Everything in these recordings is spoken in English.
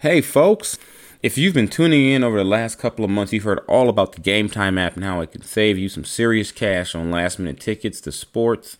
Hey, folks, if you've been tuning in over the last couple of months, you've heard all about the Game Time app and how it can save you some serious cash on last minute tickets to sports,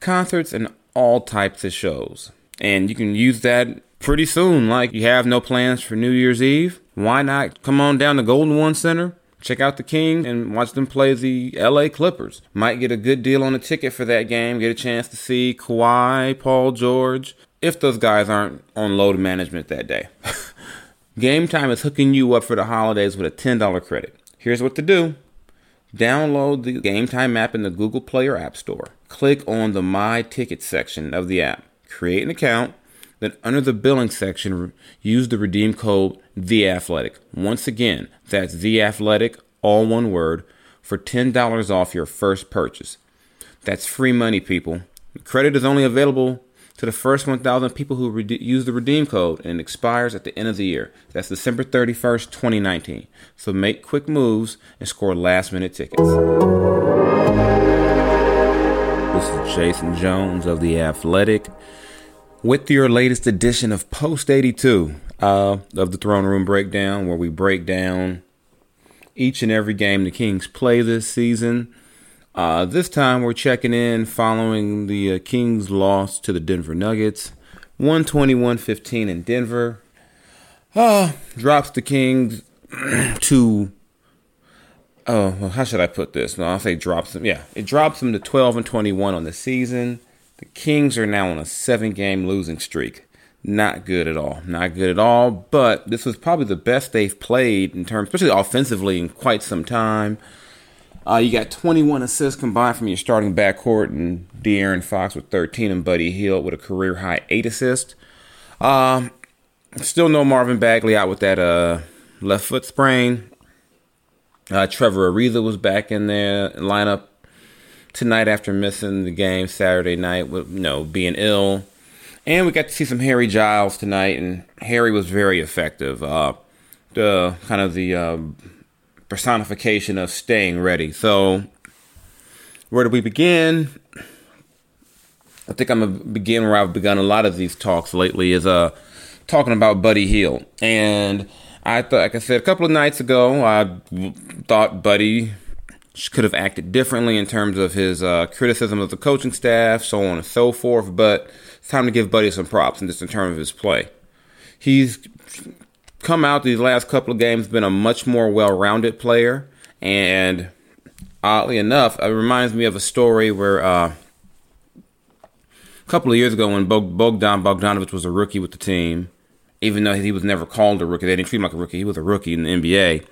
concerts, and all types of shows. And you can use that pretty soon. Like you have no plans for New Year's Eve. Why not come on down to Golden One Center? Check out the King and watch them play the LA Clippers. Might get a good deal on a ticket for that game. Get a chance to see Kawhi, Paul George, if those guys aren't on load management that day. Game Time is hooking you up for the holidays with a $10 credit. Here's what to do. Download the Game Time app in the Google Play or App Store. Click on the My Ticket section of the app. Create an account. Then under the billing section, use the redeem code The Athletic. Once again, that's The Athletic, all one word, for $10 off your first purchase. That's free money, people. Credit is only available to the first 1,000 people who rede- use the redeem code and expires at the end of the year. That's December 31st, 2019. So make quick moves and score last minute tickets. This is Jason Jones of The Athletic with your latest edition of Post 82 uh, of the Throne Room Breakdown, where we break down each and every game the Kings play this season uh, this time we're checking in following the uh, Kings' loss to the Denver Nuggets, 121-15 in Denver. Uh, drops the Kings to oh, well, how should I put this? No, I'll say drops them. Yeah, it drops them to 12 and 21 on the season. The Kings are now on a seven-game losing streak. Not good at all. Not good at all. But this was probably the best they've played in terms, especially offensively, in quite some time. Uh, you got 21 assists combined from your starting backcourt, and De'Aaron Fox with 13, and Buddy Hield with a career high eight assists. Um, still no Marvin Bagley out with that uh, left foot sprain. Uh, Trevor Ariza was back in there lineup tonight after missing the game Saturday night with you know being ill, and we got to see some Harry Giles tonight, and Harry was very effective. Uh, the kind of the uh, personification of staying ready. So, where do we begin? I think I'm gonna begin where I've begun a lot of these talks lately is uh talking about Buddy Hield. And I thought, like I said a couple of nights ago, I thought Buddy could have acted differently in terms of his uh, criticism of the coaching staff, so on and so forth. But it's time to give Buddy some props, and just in terms of his play, he's come out these last couple of games been a much more well-rounded player, and oddly enough, it reminds me of a story where uh, a couple of years ago when Bogdan Bogdanovic was a rookie with the team, even though he was never called a rookie, they didn't treat him like a rookie. He was a rookie in the NBA.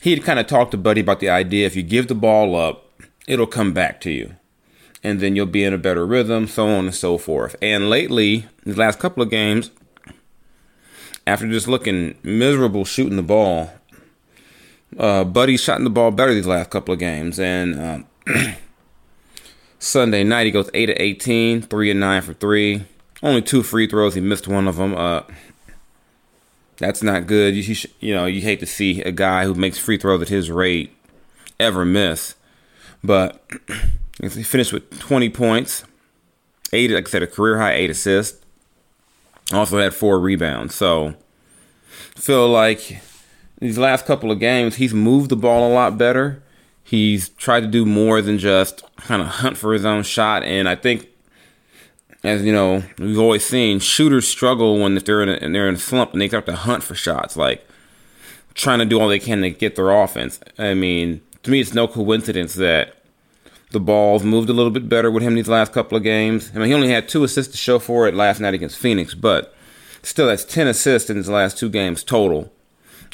He had kind of talked to Buddy about the idea if you give the ball up, it'll come back to you. And then you'll be in a better rhythm, so on and so forth. And lately, these last couple of games, after just looking miserable shooting the ball. Uh, Buddy shot the ball better these last couple of games, and um, Sunday night he goes eight to 18, three and nine for three. Only two free throws. He missed one of them. Uh, that's not good. You, sh- you know you hate to see a guy who makes free throws at his rate ever miss. But he finished with 20 points, eight like I said, a career high eight assists. Also had four rebounds. So feel like these last couple of games he's moved the ball a lot better. He's tried to do more than just kind of hunt for his own shot, and I think, as you know, we've always seen shooters struggle when they're in a, they're in a slump and they start to hunt for shots, like trying to do all they can to get their offense. I mean, to me, it's no coincidence that the ball's moved a little bit better with him these last couple of games. I mean, he only had two assists to show for it last night against Phoenix, but still, that's 10 assists in his last two games total.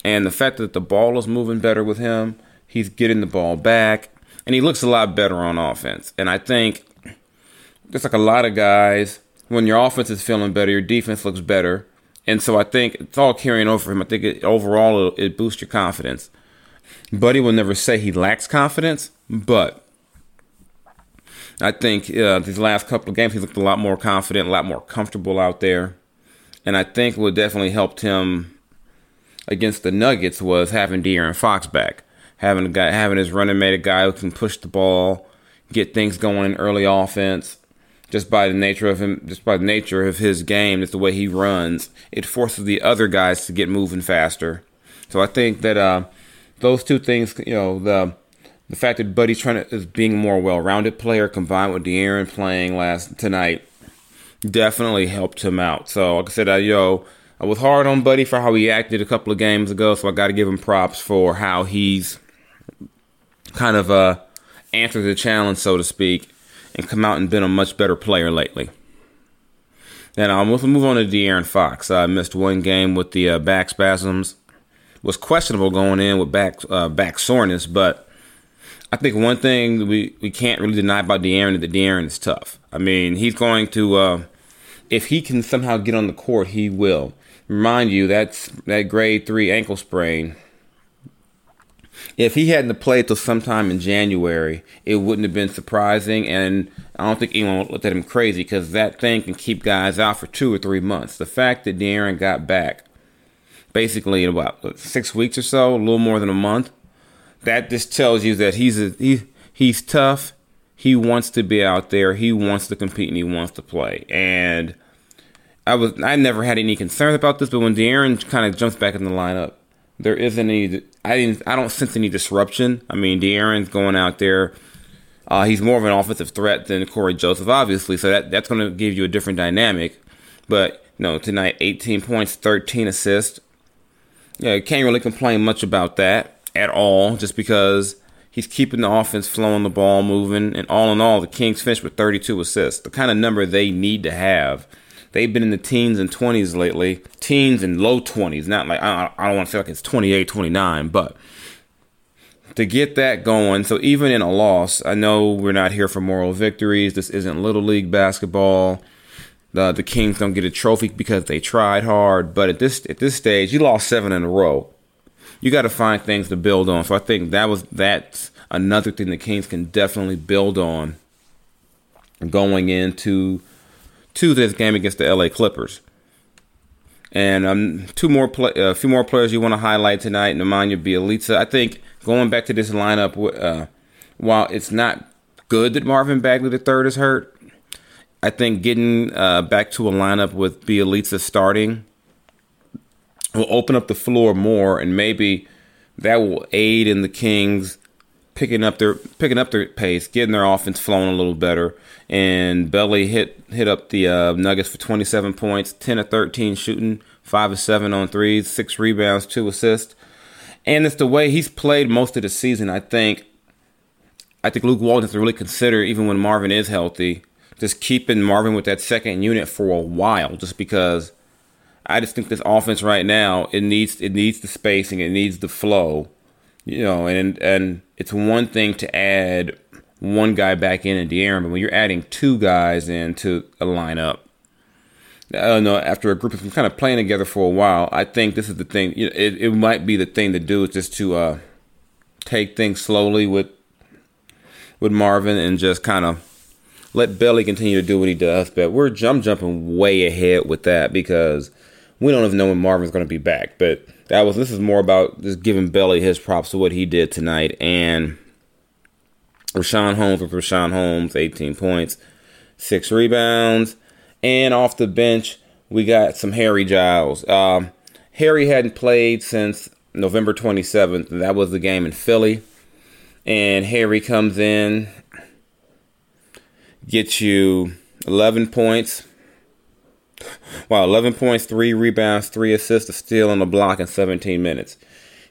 And the fact that the ball is moving better with him, he's getting the ball back, and he looks a lot better on offense. And I think, just like a lot of guys, when your offense is feeling better, your defense looks better. And so I think it's all carrying over for him. I think it, overall it boosts your confidence. Buddy will never say he lacks confidence, but I think uh, these last couple of games, he's looked a lot more confident, a lot more comfortable out there. And I think what definitely helped him against the Nuggets was having De'Aaron Fox back, having a guy, having his running mate, a guy who can push the ball, get things going in early offense. just by the nature of him, just by the nature of his game, just the way he runs, it forces the other guys to get moving faster. So I think that uh, those two things, you know, the the fact that Buddy's trying to is being a more well-rounded player combined with De'Aaron playing last tonight definitely helped him out. So like I said, uh, yo, I was hard on Buddy for how he acted a couple of games ago, so I got to give him props for how he's kind of uh, answered the challenge, so to speak, and come out and been a much better player lately. Then I'll move to move on to De'Aaron Fox. I missed one game with the uh, back spasms. Was questionable going in with back uh, back soreness, but I think one thing we, we can't really deny about De'Aaron is that De'Aaron is tough. I mean, he's going to uh, if he can somehow get on the court, he will. Remind you that's that grade three ankle sprain if he hadn't played till sometime in January, it wouldn't have been surprising. And I don't think anyone looked at him crazy because that thing can keep guys out for two or three months. The fact that De'Aaron got back basically in about six weeks or so, a little more than a month, that just tells you that he's a, he, he's tough. He wants to be out there. He wants to compete and he wants to play. And I was I never had any concerns about this, but when De'Aaron kind of jumps back in the lineup, there isn't any. I didn't. I don't sense any disruption. I mean, De'Aaron's going out there. Uh, he's more of an offensive threat than Cory Joseph, obviously. So that that's going to give you a different dynamic. But you know, tonight, 18 points, 13 assists. Yeah, can't really complain much about that at all, just because he's keeping the offense flowing, the ball moving, and all in all, the Kings finished with 32 assists, the kind of number they need to have They've been in the teens and 20s lately, teens and low 20s. Not like, I, I don't want to say like it's 28, 29, but to get that going. So even in a loss, I know we're not here for moral victories. This isn't Little League basketball. The, the Kings don't get a trophy because they tried hard, but at this at this stage, you lost seven in a row. You got to find things to build on. So I think that was that's another thing the Kings can definitely build on going into to this game against the LA Clippers. And um, two more, play, a few more players you want to highlight tonight. Nemanja Bjelica. I think going back to this lineup, uh, while it's not good that Marvin Bagley III is hurt, I think getting uh, back to a lineup with Bjelica starting will open up the floor more, and maybe that will aid in the Kings picking up their picking up their pace, getting their offense flowing a little better. And Belly hit hit up the uh, Nuggets for 27 points, 10 of 13 shooting, five of seven on threes, six rebounds, two assists. And it's the way he's played most of the season. I think. I think Luke Walton has to really consider, even when Marvin is healthy, just keeping Marvin with that second unit for a while, just because. I just think this offense right now it needs it needs the spacing, it needs the flow, you know, and and it's one thing to add one guy back in and De'Aaron, but when you're adding two guys into a lineup, I don't know. After a group of kind of playing together for a while, I think this is the thing. You know, it it might be the thing to do is just to uh, take things slowly with with Marvin and just kind of let Belly continue to do what he does. But we're jump jumping way ahead with that because we don't even know when Marvin's going to be back. But that was this is more about just giving Belly his props to what he did tonight and Richaun Holmes with Richaun Holmes, 18 points, six rebounds, and off the bench we got some Harry Giles. Um, Harry hadn't played since November 27th. That was the game in Philly, and Harry comes in, gets you 11 points, Wow, 11 points, 3 rebounds, 3 assists, a steal, and a block in 17 minutes.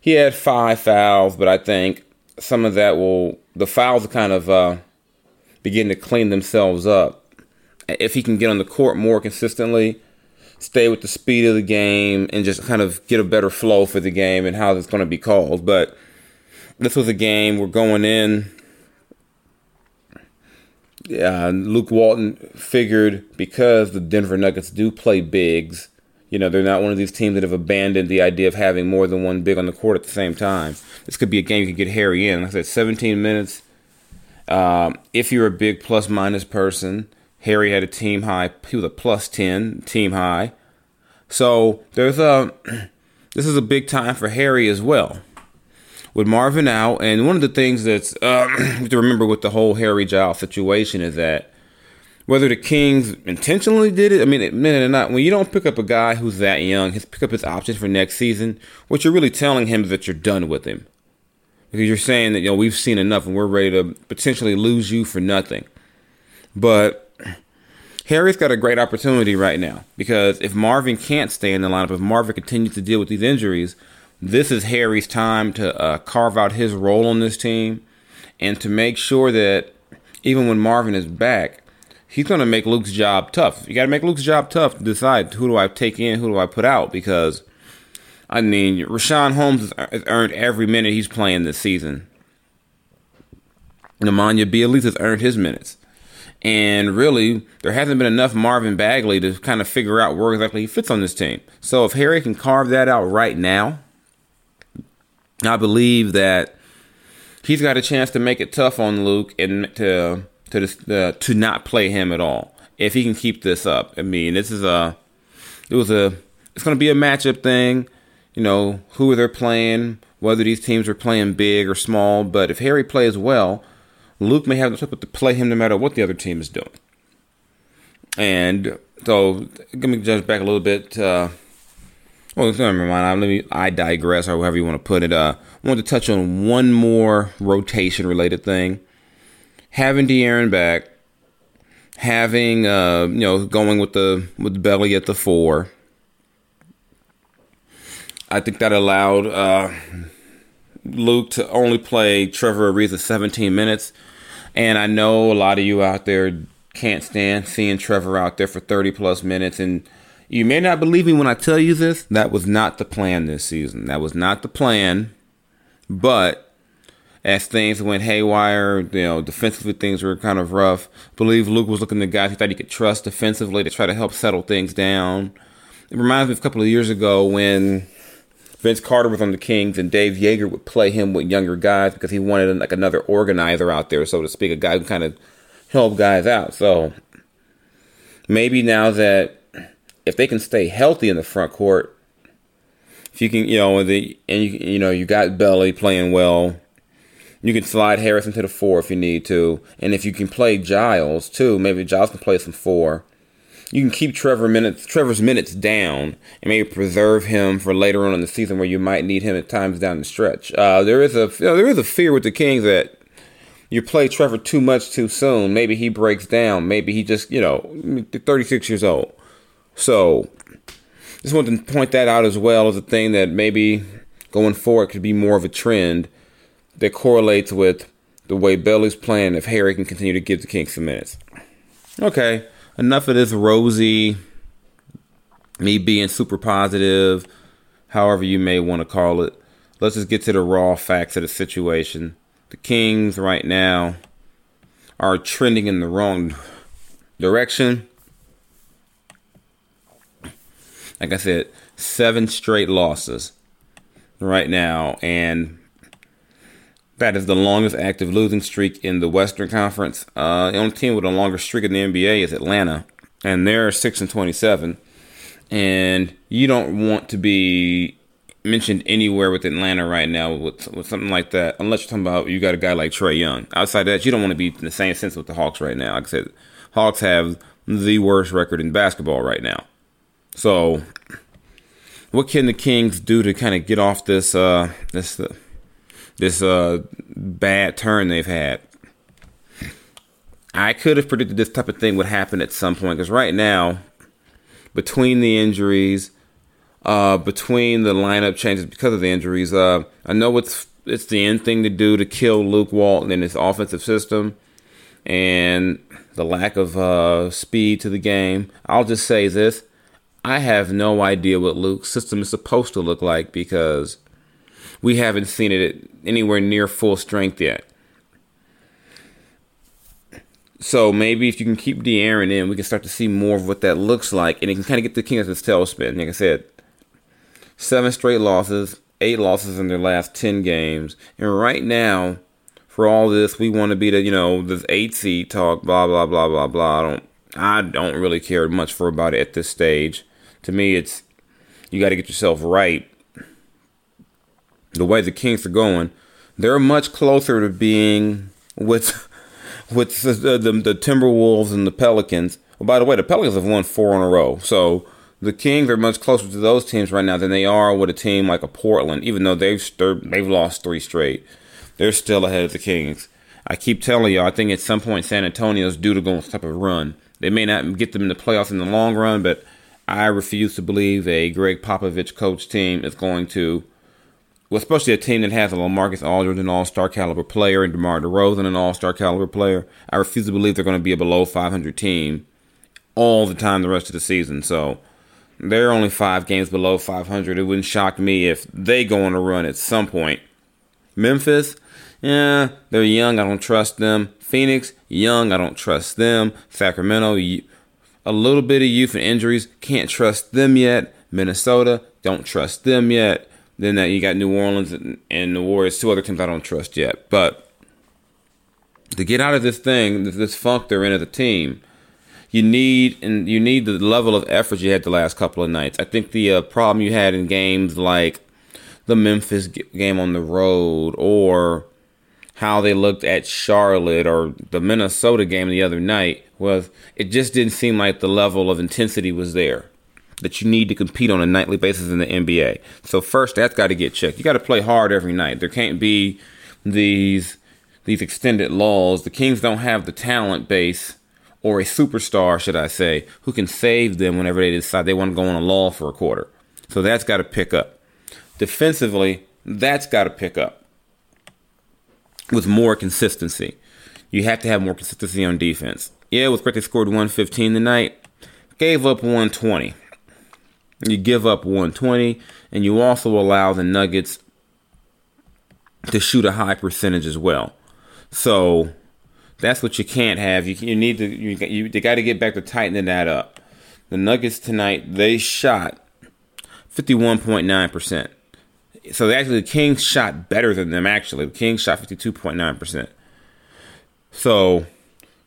He had 5 fouls, but I think some of that will, the fouls will kind of uh, begin to clean themselves up. If he can get on the court more consistently, stay with the speed of the game, and just kind of get a better flow for the game and how it's going to be called. But this was a game we're going in uh, Luke Walton figured because the Denver Nuggets do play bigs, you know, they're not one of these teams that have abandoned the idea of having more than one big on the court at the same time. This could be a game you could get Harry in. Like I said 17 minutes. Um, if you're a big plus minus person, Harry had a team high. He was a plus 10 team high. So there's a. This is a big time for Harry as well with Marvin out. And one of the things that's uh, to remember with the whole Harry Giles situation is that whether the Kings intentionally did it, I mean, admit it or not, when you don't pick up a guy who's that young, his pick up his options for next season, what you're really telling him is that you're done with him. Because you're saying that, you know, we've seen enough and we're ready to potentially lose you for nothing. But Harry's got a great opportunity right now because if Marvin can't stay in the lineup, if Marvin continues to deal with these injuries, this is Harry's time to uh, carve out his role on this team and to make sure that even when Marvin is back, he's going to make Luke's job tough. You got to make Luke's job tough to decide who do I take in, who do I put out because I mean, Richaun Holmes has earned every minute he's playing this season. Nemanja Bjelica has earned his minutes. And really, there hasn't been enough Marvin Bagley to kind of figure out where exactly he fits on this team. So if Harry can carve that out right now, I believe that he's got a chance to make it tough on Luke and to to uh, to not play him at all if he can keep this up. I mean, this is a it was a it's going to be a matchup thing. You know who they're playing, whether these teams are playing big or small. But if Harry plays well, Luke may have the to play him no matter what the other team is doing. And so, let me judge back a little bit. Uh, well, never mind. Let me. I digress, or however you want to put it. Uh, I want to touch on one more rotation related thing. Having De'Aaron back, having uh, you know, going with the with Belly at the four. I think that allowed uh, Luke to only play Trevor Ariza 17 minutes. And I know a lot of you out there can't stand seeing Trevor out there for 30 plus minutes. And you may not believe me when I tell you this. That was not the plan this season. That was not the plan. But as things went haywire, you know, defensively things were kind of rough. I believe Luke was looking at guys he thought he could trust defensively to try to help settle things down. It reminds me of a couple of years ago when Vince Carter was on the Kings, and Dave Joerger would play him with younger guys because he wanted like another organizer out there, so to speak, a guy who kind of help guys out. So maybe now that if they can stay healthy in the front court, if you can, you know, the and you you know you got Belly playing well, you can slide Harrison to the four if you need to, and if you can play Giles too, maybe Giles can play some four you can keep Trevor minutes Trevor's minutes down and maybe preserve him for later on in the season where you might need him at times down the stretch. Uh, there is a you know, there is a fear with the Kings that you play Trevor too much too soon. Maybe he breaks down. Maybe he just you know 36 years old. So just wanted to point that out as well as a thing that maybe going forward could be more of a trend that correlates with the way Belly's playing if Harry can continue to give the Kings some minutes. Okay enough of this rosy, me being super positive, however you may want to call it. Let's just get to the raw facts of the situation. The Kings right now are trending in the wrong direction. Like I said, seven straight losses right now, and that is the longest active losing streak in the Western Conference. Uh, the only team with a longer streak in the NBA is Atlanta, and they're six and twenty-seven. And you don't want to be mentioned anywhere with Atlanta right now with, with something like that, unless you're talking about you got a guy like Trae Young. Outside that, you don't want to be in the same sense with the Hawks right now. Like I said, Hawks have the worst record in basketball right now. So, what can the Kings do to kind of get off this uh, this uh, this uh, bad turn they've had. I could have predicted this type of thing would happen at some point because right now, between the injuries, uh, between the lineup changes because of the injuries, uh, I know it's it's the end thing to do to kill Luke Walton and his offensive system, and the lack of uh, speed to the game. I'll just say this: I have no idea what Luke's system is supposed to look like because we haven't seen it anywhere near full strength yet. So maybe if you can keep De'Aaron in, we can start to see more of what that looks like, and it can kind of get the Kings his tailspin. Like I said, seven straight losses, eight losses in their last ten games, and right now, for all this, we want to be the you know this eight seed talk, blah blah blah blah blah. I don't, I don't really care much for about it at this stage. To me, it's you got to get yourself right the way the Kings are going, they're much closer to being with with the, the, the Timberwolves and the Pelicans. Well, by the way, the Pelicans have won four in a row, so the Kings are much closer to those teams right now than they are with a team like a Portland. Even though they've they've lost three straight, they're still ahead of the Kings. I keep telling you, I think at some point San Antonio's due to go on some type of run. They may not get them in the playoffs in the long run, but I refuse to believe a Gregg Popovich coach team is going to, well, especially a team that has a LaMarcus Aldridge, an All Star caliber player, and DeMar DeRozan, an All Star caliber player. I refuse to believe they're going to be a below 500 team all the time the rest of the season. So they're only five games below 500. It wouldn't shock me if they go on a run at some point. Memphis, yeah, they're young. I don't trust them. Phoenix, young. I don't trust them. Sacramento, a little bit of youth and injuries. Can't trust them yet. Minnesota, don't trust them yet. Then that you got New Orleans and the Warriors, two other teams I don't trust yet. But to get out of this thing, this funk they're in as a team, you need and you need the level of effort you had the last couple of nights. I think the uh, problem you had in games like the Memphis game on the road or how they looked at Charlotte or the Minnesota game the other night was it just didn't seem like the level of intensity was there that you need to compete on a nightly basis in the NBA. So first that's got to get checked. You got to play hard every night. There can't be these these extended lulls. The Kings don't have the talent base or a superstar, should I say, who can save them whenever they decide they want to go on a lull for a quarter. So that's got to pick up. Defensively, that's got to pick up with more consistency. You have to have more consistency on defense. Yeah, it was great they scored 115 tonight. Gave up 120. You give up 120, and you also allow the Nuggets to shoot a high percentage as well. So that's what you can't have. You, you need to you, you got to get back to tightening that up. The Nuggets tonight they shot 51.9%. So actually, the Kings shot better than them. Actually, the Kings shot fifty two point nine percent. So,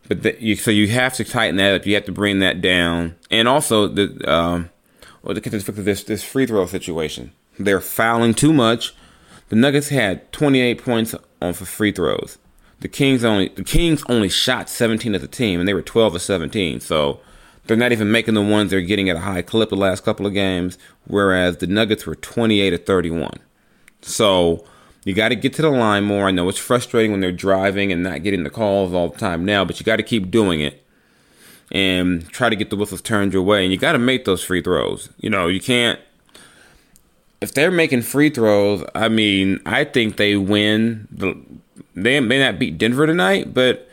but the, you, so you have to tighten that up. You have to bring that down, and also the um, well, to this this free throw situation. They're fouling too much. The Nuggets had twenty eight points on for free throws. The Kings only the Kings only shot seventeen as a team, and they were twelve of seventeen. So they're not even making the ones they're getting at a high clip the last couple of games, whereas the Nuggets were 28 to 31. So you got to get to the line more. I know it's frustrating when they're driving and not getting the calls all the time now, but you got to keep doing it and try to get the whistles turned your way. And you got to make those free throws. You know, you can't. If they're making free throws, I mean, I think they win. The, they may not beat Denver tonight, but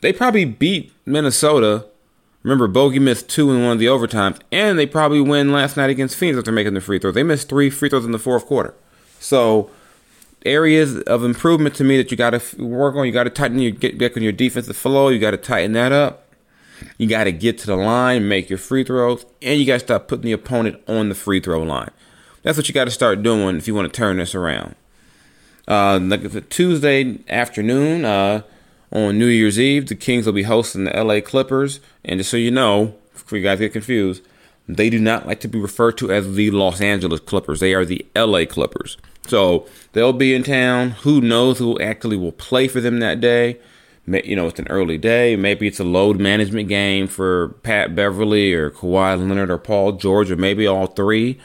they probably beat Minnesota Remember, Bogey missed two in one of the overtimes, and they probably win last night against Phoenix after making the free throws. They missed three free throws in the fourth quarter. So, areas of improvement to me that you got to work on. You got to tighten your get back on your defensive flow. You got to tighten that up. You got to get to the line, make your free throws, and you got to start putting the opponent on the free throw line. That's what you got to start doing if you want to turn this around. Uh, like Tuesday afternoon, uh, on New Year's Eve, the Kings will be hosting the LA Clippers. And just so you know, before you guys get confused, they do not like to be referred to as the Los Angeles Clippers. They are the LA Clippers. So they'll be in town. Who knows who actually will play for them that day? You know, it's an early day. Maybe it's a load management game for Pat Beverley or Kawhi Leonard or Paul George or maybe all three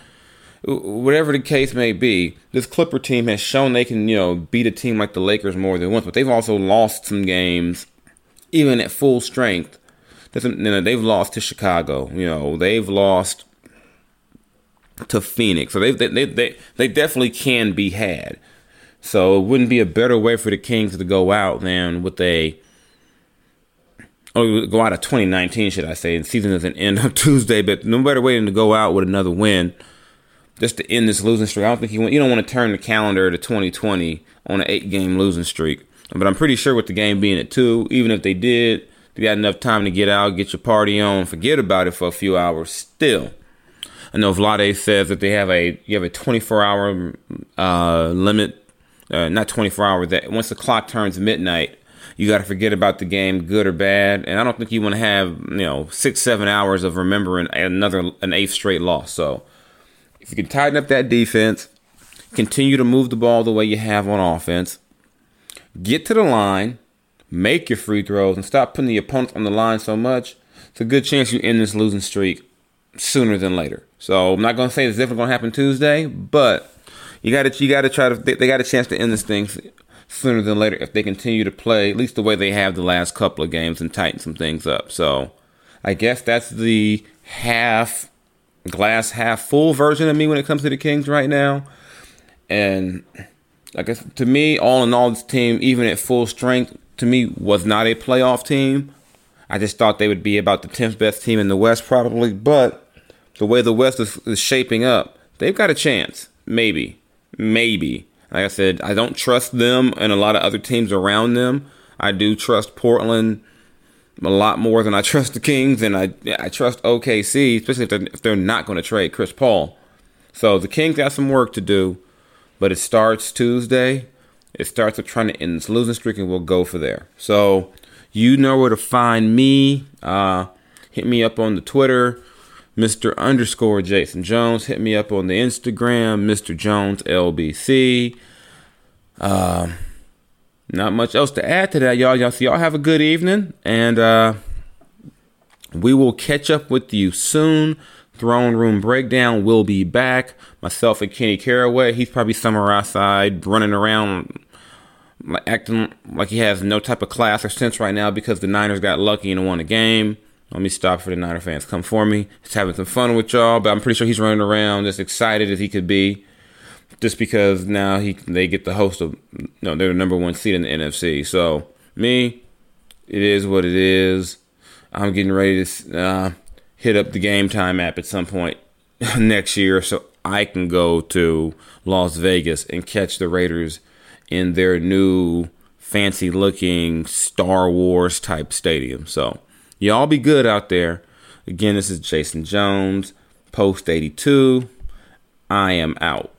whatever the case may be, this Clipper team has shown they can, you know, beat a team like the Lakers more than once, but they've also lost some games, even at full strength. They've lost to Chicago. You know, they've lost to Phoenix. So they they they they definitely can be had. So it wouldn't be a better way for the Kings to go out than with a or go out of 2019, should I say? And season doesn't end on Tuesday, but no better way than to go out with another win just to end this losing streak. I don't think you want you don't want to turn the calendar to 2020 on an eight game losing streak. But I'm pretty sure with the game being at two, even if they did, they got enough time to get out, get your party on, forget about it for a few hours. Still, I know Vlade says that they have a you have a 24 hour uh, limit, uh, not 24 hours. That once the clock turns midnight, you got to forget about the game, good or bad. And I don't think you want to have you know six seven hours of remembering another an eighth straight loss. So if you can tighten up that defense, continue to move the ball the way you have on offense, get to the line, make your free throws, and stop putting the opponents on the line so much, it's a good chance you end this losing streak sooner than later. So I'm not going to say it's definitely going to happen Tuesday, but you got to you got to try to they, they got a chance to end this thing sooner than later if they continue to play at least the way they have the last couple of games and tighten some things up. So I guess that's the half glass half full version of me when it comes to the Kings right now. And I guess to me, all in all, this team, even at full strength, to me was not a playoff team. I just thought they would be about the 10th best team in the West, probably. But the way the West is, is shaping up, they've got a chance. Maybe. Maybe. Like I said, I don't trust them and a lot of other teams around them. I do trust Portland a lot more than I trust the Kings, and I I trust OKC, especially if they're, if they're not going to trade Chris Paul. So the Kings got some work to do, but it starts Tuesday. It starts with trying to end this losing streak, and we'll go for there. So you know where to find me. Uh, hit me up on the Twitter, Mr. Underscore Jason Jones. Hit me up on the Instagram, Mr. Jones LBC. Uh, not much else to add to that, y'all. Y'all, so y'all have a good evening, and uh, we will catch up with you soon. Throne Room Breakdown will be back. Myself and Kenny Caraway. He's probably somewhere outside running around, acting like he has no type of class or sense right now because the Niners got lucky and won a game. Let me stop for the Niner fans. Come for me. He's having some fun with y'all, but I'm pretty sure he's running around as excited as he could be just because now he they get the host of no they're the number one seed in the NFC. So me, it is what it is. I'm getting ready to uh, hit up the Game Time app at some point next year, so I can go to Las Vegas and catch the Raiders in their new fancy looking Star Wars type stadium. So y'all be good out there. Again, this is Jason Jones, Post 82. I am out.